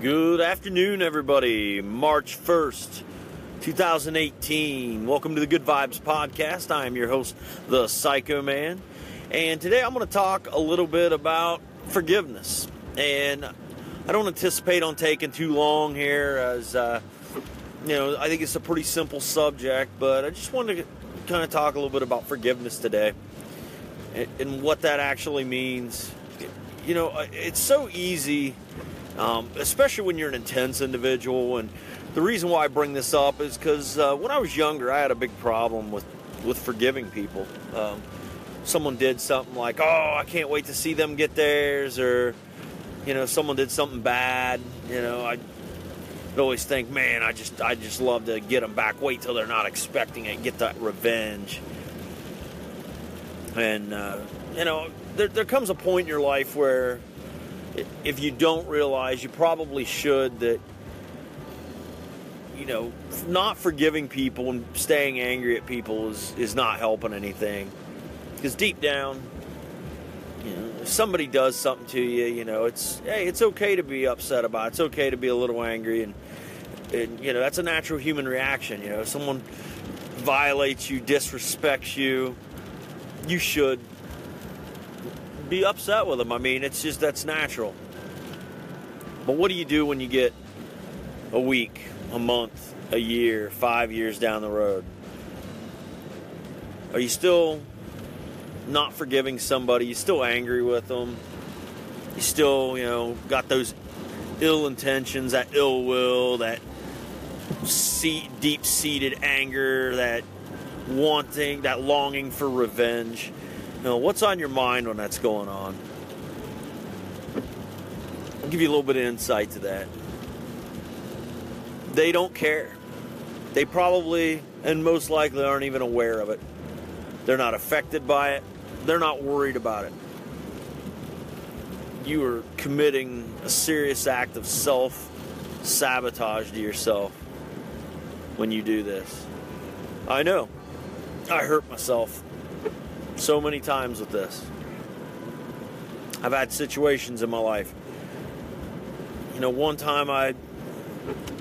Good afternoon, everybody. March 1st, 2018. Welcome to the Good Vibes Podcast. I am your host, the Psycho Man. And today I'm going to talk a little bit about forgiveness. And I don't anticipate on taking too long here, as, uh, you know, I think it's a pretty simple subject, but I just wanted to kind of talk a little bit about forgiveness today and, and what that actually means. You know, it's so easy um, especially when you're an intense individual. And the reason why I bring this up is because uh, when I was younger, I had a big problem with with forgiving people. Um, someone did something like, "Oh, I can't wait to see them get theirs," or you know, someone did something bad. You know, I always think, "Man, I just I just love to get them back. Wait till they're not expecting it, get that revenge." And uh, you know, there, there comes a point in your life where if you don't realize, you probably should, that, you know, not forgiving people and staying angry at people is, is not helping anything. Because deep down, you know, if somebody does something to you, you know, it's, hey, it's okay to be upset about it. It's okay to be a little angry. And, and you know, that's a natural human reaction. You know, if someone violates you, disrespects you, you should be upset with them. I mean, it's just that's natural. But what do you do when you get a week, a month, a year, five years down the road? Are you still not forgiving somebody? You still angry with them? You still, you know, got those ill intentions, that ill will, that deep seated anger, that wanting, that longing for revenge? You know, what's on your mind when that's going on? I'll give you a little bit of insight to that. They don't care. They probably and most likely aren't even aware of it. They're not affected by it. They're not worried about it. You are committing a serious act of self sabotage to yourself when you do this. I know. I hurt myself so many times with this. I've had situations in my life. You know, one time I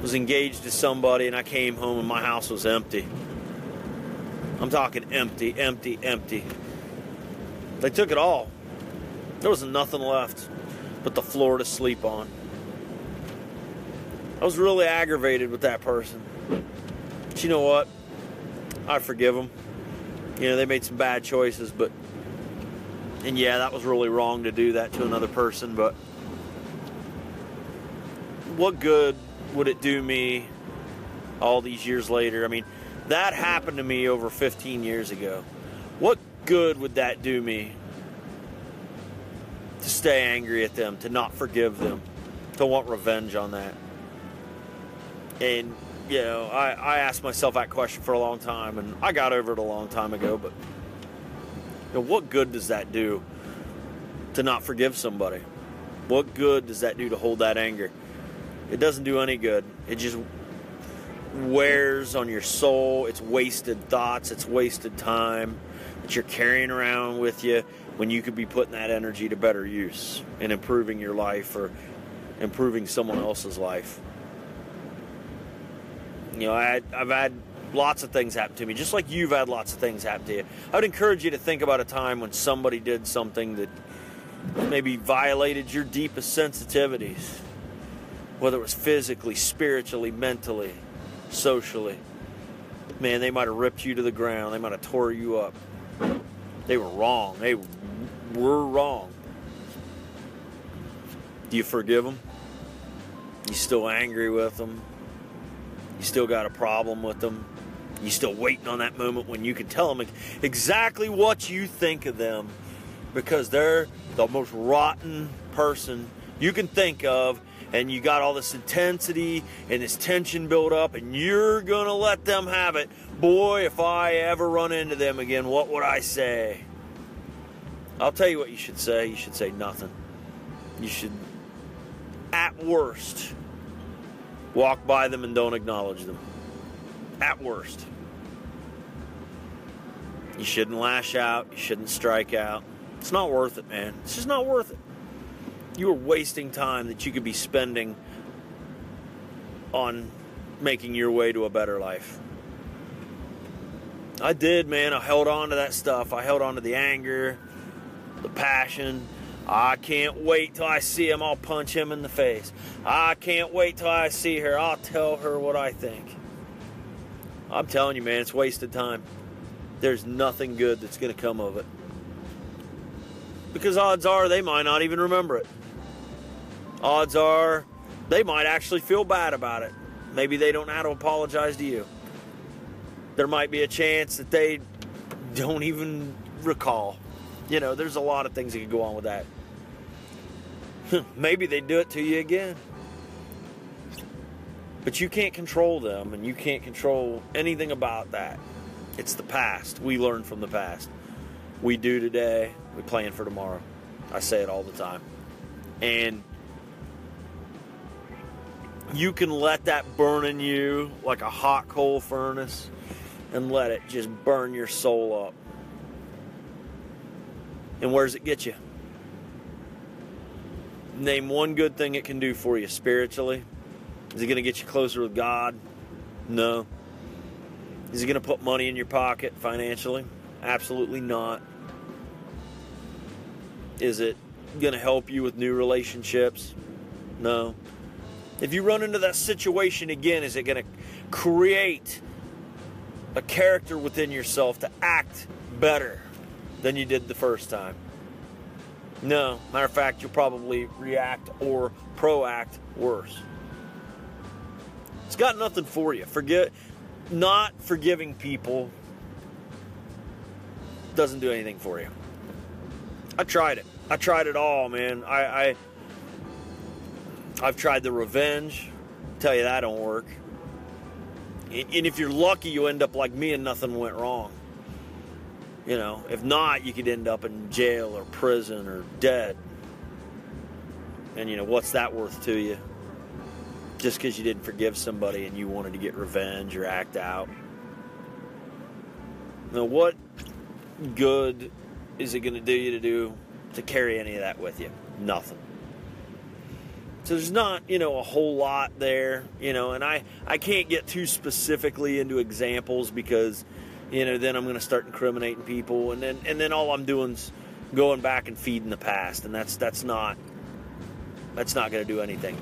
was engaged to somebody and I came home and my house was empty. I'm talking empty, empty, empty. They took it all. There was nothing left but the floor to sleep on. I was really aggravated with that person. But you know what? I forgive them you know, they made some bad choices, but and yeah, that was really wrong to do that to another person, but what good would it do me all these years later? I mean, that happened to me over 15 years ago. What good would that do me to stay angry at them, to not forgive them, to want revenge on that? And you know, I, I asked myself that question for a long time, and I got over it a long time ago. But you know, what good does that do to not forgive somebody? What good does that do to hold that anger? It doesn't do any good. It just wears on your soul. It's wasted thoughts. It's wasted time that you're carrying around with you when you could be putting that energy to better use and improving your life or improving someone else's life. You know, I, I've had lots of things happen to me, just like you've had lots of things happen to you. I would encourage you to think about a time when somebody did something that maybe violated your deepest sensitivities, whether it was physically, spiritually, mentally, socially. Man, they might have ripped you to the ground, they might have tore you up. They were wrong. They were wrong. Do you forgive them? You still angry with them? You still got a problem with them. You still waiting on that moment when you can tell them exactly what you think of them because they're the most rotten person you can think of and you got all this intensity and this tension built up and you're going to let them have it. Boy, if I ever run into them again, what would I say? I'll tell you what you should say. You should say nothing. You should, at worst, Walk by them and don't acknowledge them. At worst. You shouldn't lash out. You shouldn't strike out. It's not worth it, man. It's just not worth it. You are wasting time that you could be spending on making your way to a better life. I did, man. I held on to that stuff. I held on to the anger, the passion. I can't wait till I see him. I'll punch him in the face. I can't wait till I see her. I'll tell her what I think. I'm telling you, man, it's wasted time. There's nothing good that's going to come of it. Because odds are they might not even remember it. Odds are they might actually feel bad about it. Maybe they don't know how to apologize to you. There might be a chance that they don't even recall. You know, there's a lot of things that could go on with that. Maybe they do it to you again. But you can't control them and you can't control anything about that. It's the past. We learn from the past. We do today, we plan for tomorrow. I say it all the time. And you can let that burn in you like a hot coal furnace and let it just burn your soul up. And where does it get you? Name one good thing it can do for you spiritually. Is it going to get you closer with God? No. Is it going to put money in your pocket financially? Absolutely not. Is it going to help you with new relationships? No. If you run into that situation again, is it going to create a character within yourself to act better than you did the first time? No. Matter of fact, you'll probably react or proact worse. It's got nothing for you. Forget not forgiving people doesn't do anything for you. I tried it. I tried it all, man. I, I I've tried the revenge. Tell you that don't work. And if you're lucky, you end up like me and nothing went wrong. You know, if not, you could end up in jail or prison or dead. And you know, what's that worth to you? Just because you didn't forgive somebody and you wanted to get revenge or act out. Now, what good is it going to do you to do to carry any of that with you? Nothing. So there's not, you know, a whole lot there, you know, and I, I can't get too specifically into examples because, you know, then I'm going to start incriminating people and then and then all I'm doing is going back and feeding the past and that's that's not that's not going to do anything.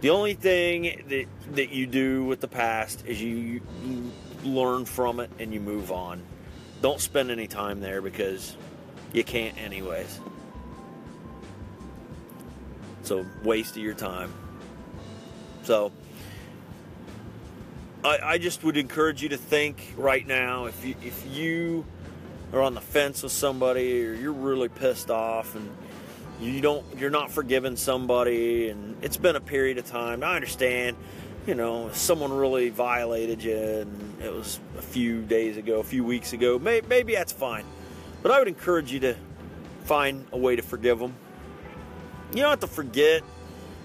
The only thing that that you do with the past is you, you learn from it and you move on. Don't spend any time there because you can't anyways. So waste of your time. So I, I just would encourage you to think right now if you if you are on the fence with somebody or you're really pissed off and you don't you're not forgiving somebody and it's been a period of time. I understand, you know, someone really violated you and it was a few days ago, a few weeks ago. Maybe, maybe that's fine. But I would encourage you to find a way to forgive them you don't have to forget.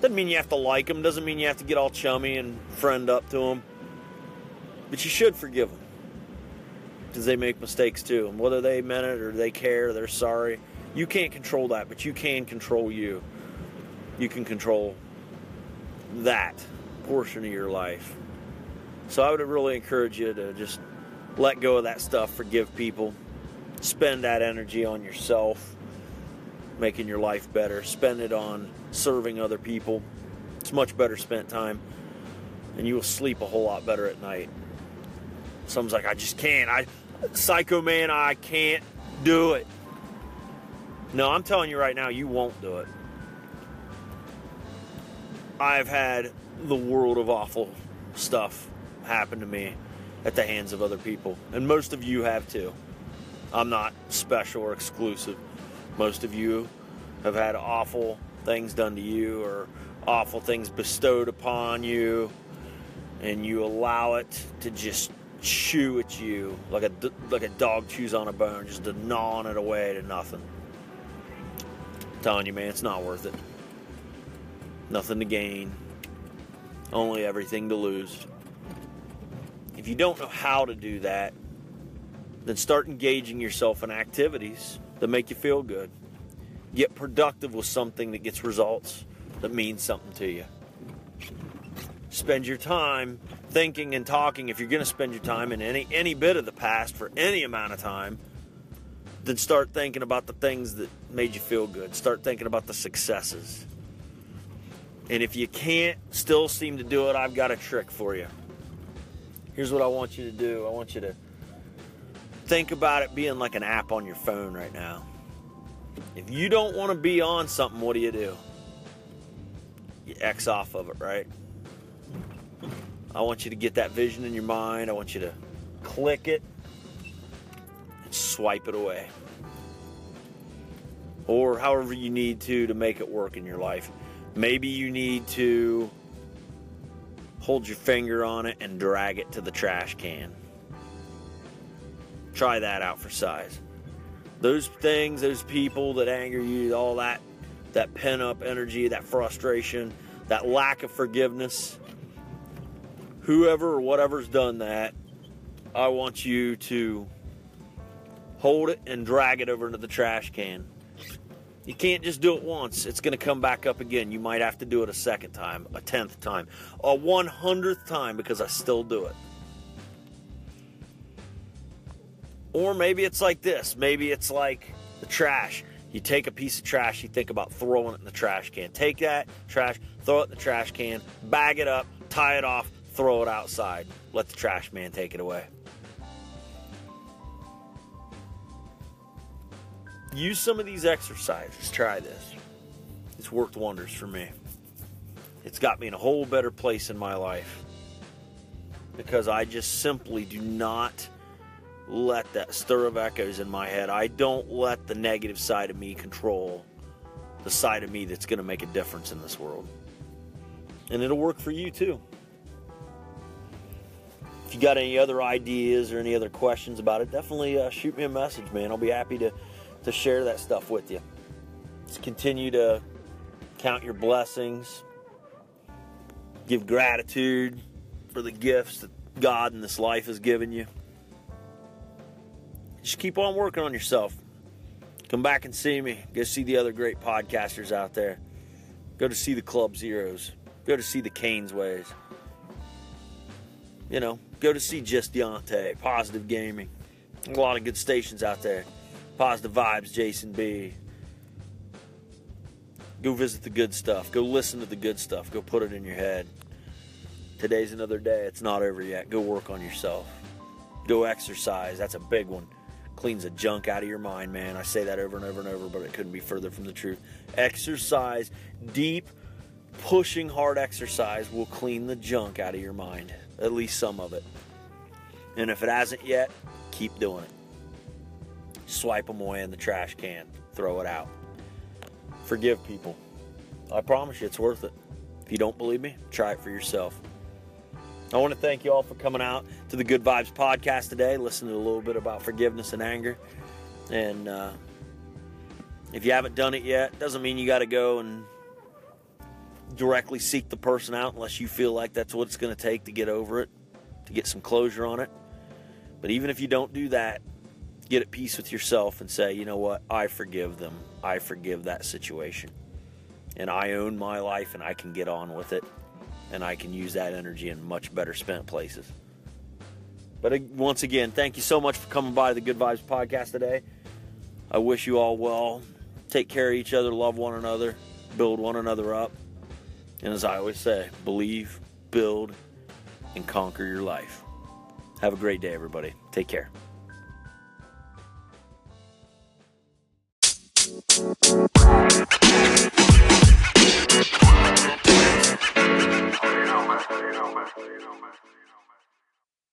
Doesn't mean you have to like them. Doesn't mean you have to get all chummy and friend up to them. But you should forgive them. Because they make mistakes too. And whether they meant it or they care, they're sorry. You can't control that, but you can control you. You can control that portion of your life. So I would really encourage you to just let go of that stuff, forgive people, spend that energy on yourself making your life better. Spend it on serving other people. It's much better spent time. And you will sleep a whole lot better at night. Someone's like, I just can't. I psycho man, I can't do it. No, I'm telling you right now, you won't do it. I've had the world of awful stuff happen to me at the hands of other people. And most of you have too. I'm not special or exclusive. Most of you have had awful things done to you or awful things bestowed upon you, and you allow it to just chew at you like a like a dog chews on a bone, just to gnawing it away to nothing. I'm telling you, man, it's not worth it. Nothing to gain, only everything to lose. If you don't know how to do that, then start engaging yourself in activities that make you feel good. Get productive with something that gets results that means something to you. Spend your time thinking and talking. If you're going to spend your time in any any bit of the past for any amount of time, then start thinking about the things that made you feel good. Start thinking about the successes. And if you can't still seem to do it, I've got a trick for you. Here's what I want you to do. I want you to think about it being like an app on your phone right now. If you don't want to be on something, what do you do? You X off of it, right? I want you to get that vision in your mind. I want you to click it and swipe it away. Or however you need to to make it work in your life. Maybe you need to hold your finger on it and drag it to the trash can. Try that out for size. Those things, those people that anger you, all that that pent up energy, that frustration, that lack of forgiveness, whoever or whatever's done that, I want you to hold it and drag it over into the trash can. You can't just do it once. It's going to come back up again. You might have to do it a second time, a tenth time, a one hundredth time because I still do it. Or maybe it's like this. Maybe it's like the trash. You take a piece of trash, you think about throwing it in the trash can. Take that trash, throw it in the trash can, bag it up, tie it off, throw it outside. Let the trash man take it away. Use some of these exercises. Try this. It's worked wonders for me. It's got me in a whole better place in my life because I just simply do not let that stir of echoes in my head. I don't let the negative side of me control the side of me that's going to make a difference in this world. And it'll work for you too. If you got any other ideas or any other questions about it, definitely uh, shoot me a message, man. I'll be happy to to share that stuff with you. Just continue to count your blessings, give gratitude for the gifts that God in this life has given you. Just keep on working on yourself. Come back and see me. Go see the other great podcasters out there. Go to see the Club Zeros. Go to see the Canes Ways. You know, go to see Just Deontay, Positive Gaming. A lot of good stations out there. Positive Vibes, Jason B. Go visit the good stuff. Go listen to the good stuff. Go put it in your head. Today's another day. It's not over yet. Go work on yourself. Go exercise. That's a big one. Cleans the junk out of your mind, man. I say that over and over and over, but it couldn't be further from the truth. Exercise, deep, pushing hard exercise will clean the junk out of your mind. At least some of it. And if it hasn't yet, keep doing it swipe them away in the trash can, throw it out. Forgive people. I promise you it's worth it. If you don't believe me, try it for yourself. I want to thank you all for coming out to the Good Vibes podcast today, listening to a little bit about forgiveness and anger. And uh, if you haven't done it yet, doesn't mean you got to go and directly seek the person out unless you feel like that's what it's going to take to get over it, to get some closure on it. But even if you don't do that, get at peace with yourself and say, you know what, I forgive them. I forgive that situation. And I own my life and I can get on with it. And I can use that energy in much better spent places. But once again, thank you so much for coming by the Good Vibes podcast today. I wish you all well. Take care of each other, love one another, build one another up. And as I always say, believe, build, and conquer your life. Have a great day, everybody. Take care.